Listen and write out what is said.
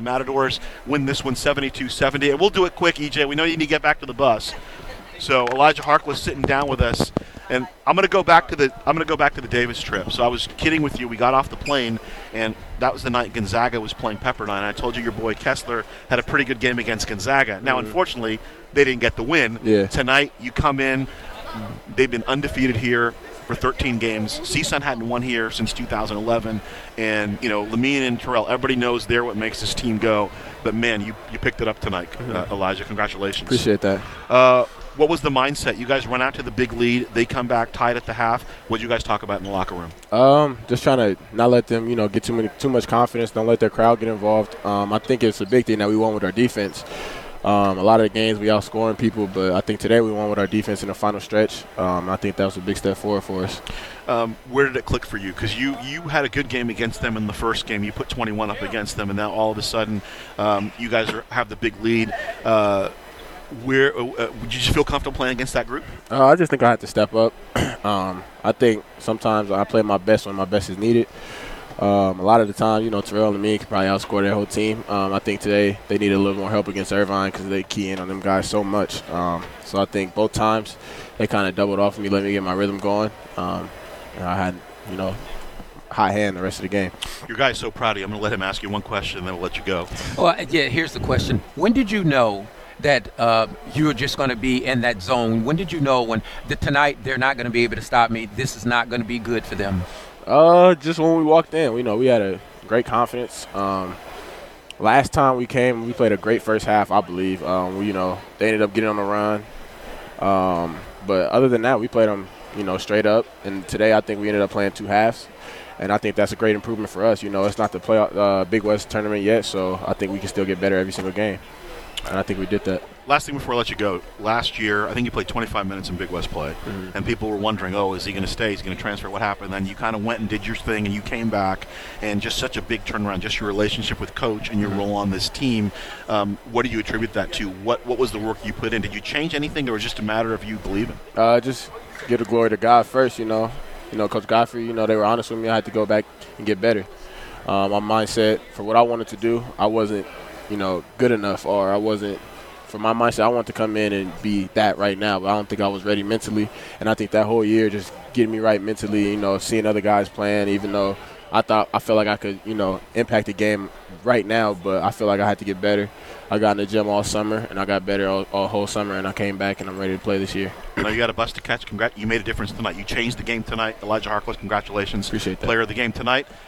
The Matadors win this one 72-70. And we'll do it quick, EJ. We know you need to get back to the bus. So Elijah Harkless sitting down with us, and I'm going to go back to the I'm going to go back to the Davis trip. So I was kidding with you. We got off the plane, and that was the night Gonzaga was playing Pepperdine. I told you your boy Kessler had a pretty good game against Gonzaga. Now, mm-hmm. unfortunately, they didn't get the win. Yeah. Tonight, you come in. They've been undefeated here for 13 games. CSUN hadn't won here since 2011, and you know Lamine and Terrell. Everybody knows they're what makes this team go. But man, you, you picked it up tonight, uh, Elijah. Congratulations. Appreciate that. Uh, what was the mindset? You guys run out to the big lead. They come back tied at the half. What did you guys talk about in the locker room? Um, just trying to not let them, you know, get too many too much confidence. Don't let their crowd get involved. Um, I think it's a big thing that we won with our defense. Um, a lot of the games we outscoring people, but I think today we won with our defense in the final stretch. Um, I think that was a big step forward for us. Um, where did it click for you? Because you you had a good game against them in the first game. You put 21 up against them, and now all of a sudden, um, you guys are, have the big lead. Uh, where uh, uh, would you just feel comfortable playing against that group? Uh, I just think I have to step up. um, I think sometimes I play my best when my best is needed. Um, a lot of the time, you know, Terrell and me can probably outscore their whole team. Um, I think today they need a little more help against Irvine because they key in on them guys so much. Um, so I think both times they kind of doubled off of me, let me get my rhythm going. Um, and I had, you know, high hand the rest of the game. Your guy's so proud of you. I'm going to let him ask you one question, and then we'll let you go. Well, yeah. Here's the question: When did you know that uh, you were just going to be in that zone? When did you know when the, tonight they're not going to be able to stop me? This is not going to be good for them. Uh, just when we walked in, we know, we had a great confidence. Um, last time we came, we played a great first half, I believe. Um, we, you know, they ended up getting on the run. Um, but other than that, we played them, you know, straight up. And today, I think we ended up playing two halves. And I think that's a great improvement for us. You know, it's not the play uh, Big West tournament yet, so I think we can still get better every single game. And I think we did that. Last thing before I let you go. Last year, I think you played 25 minutes in Big West play, Mm-hmm. and people were wondering, oh, is he going to stay? Is he going to transfer? What happened? then you kind of went and did your thing, and you came back, and just such a big turnaround. Just your relationship with coach and your Mm-hmm. role on this team. Um, what do you attribute that to? What What was the work you put in? Did you change anything, or was it just a matter of you believing? Uh, just give the glory to God first, you know. You know, Coach Gottfried, you know, they were honest with me. I had to go back and get better. Um, my mindset for what I wanted to do, I wasn't, you know, good enough, or I wasn't. For my mindset, I want to come in and be that right now, but I don't think I was ready mentally. And I think that whole year just getting me right mentally, you know, seeing other guys playing, even though I thought I felt like I could, you know, impact the game right now, but I feel like I had to get better. I got in the gym all summer, and I got better all, all whole summer, and I came back, and I'm ready to play this year. I know you got a bus to catch. Congrat- you made a difference tonight. You changed the game tonight. Elijah Harkless, congratulations. Appreciate that. Player of the game tonight.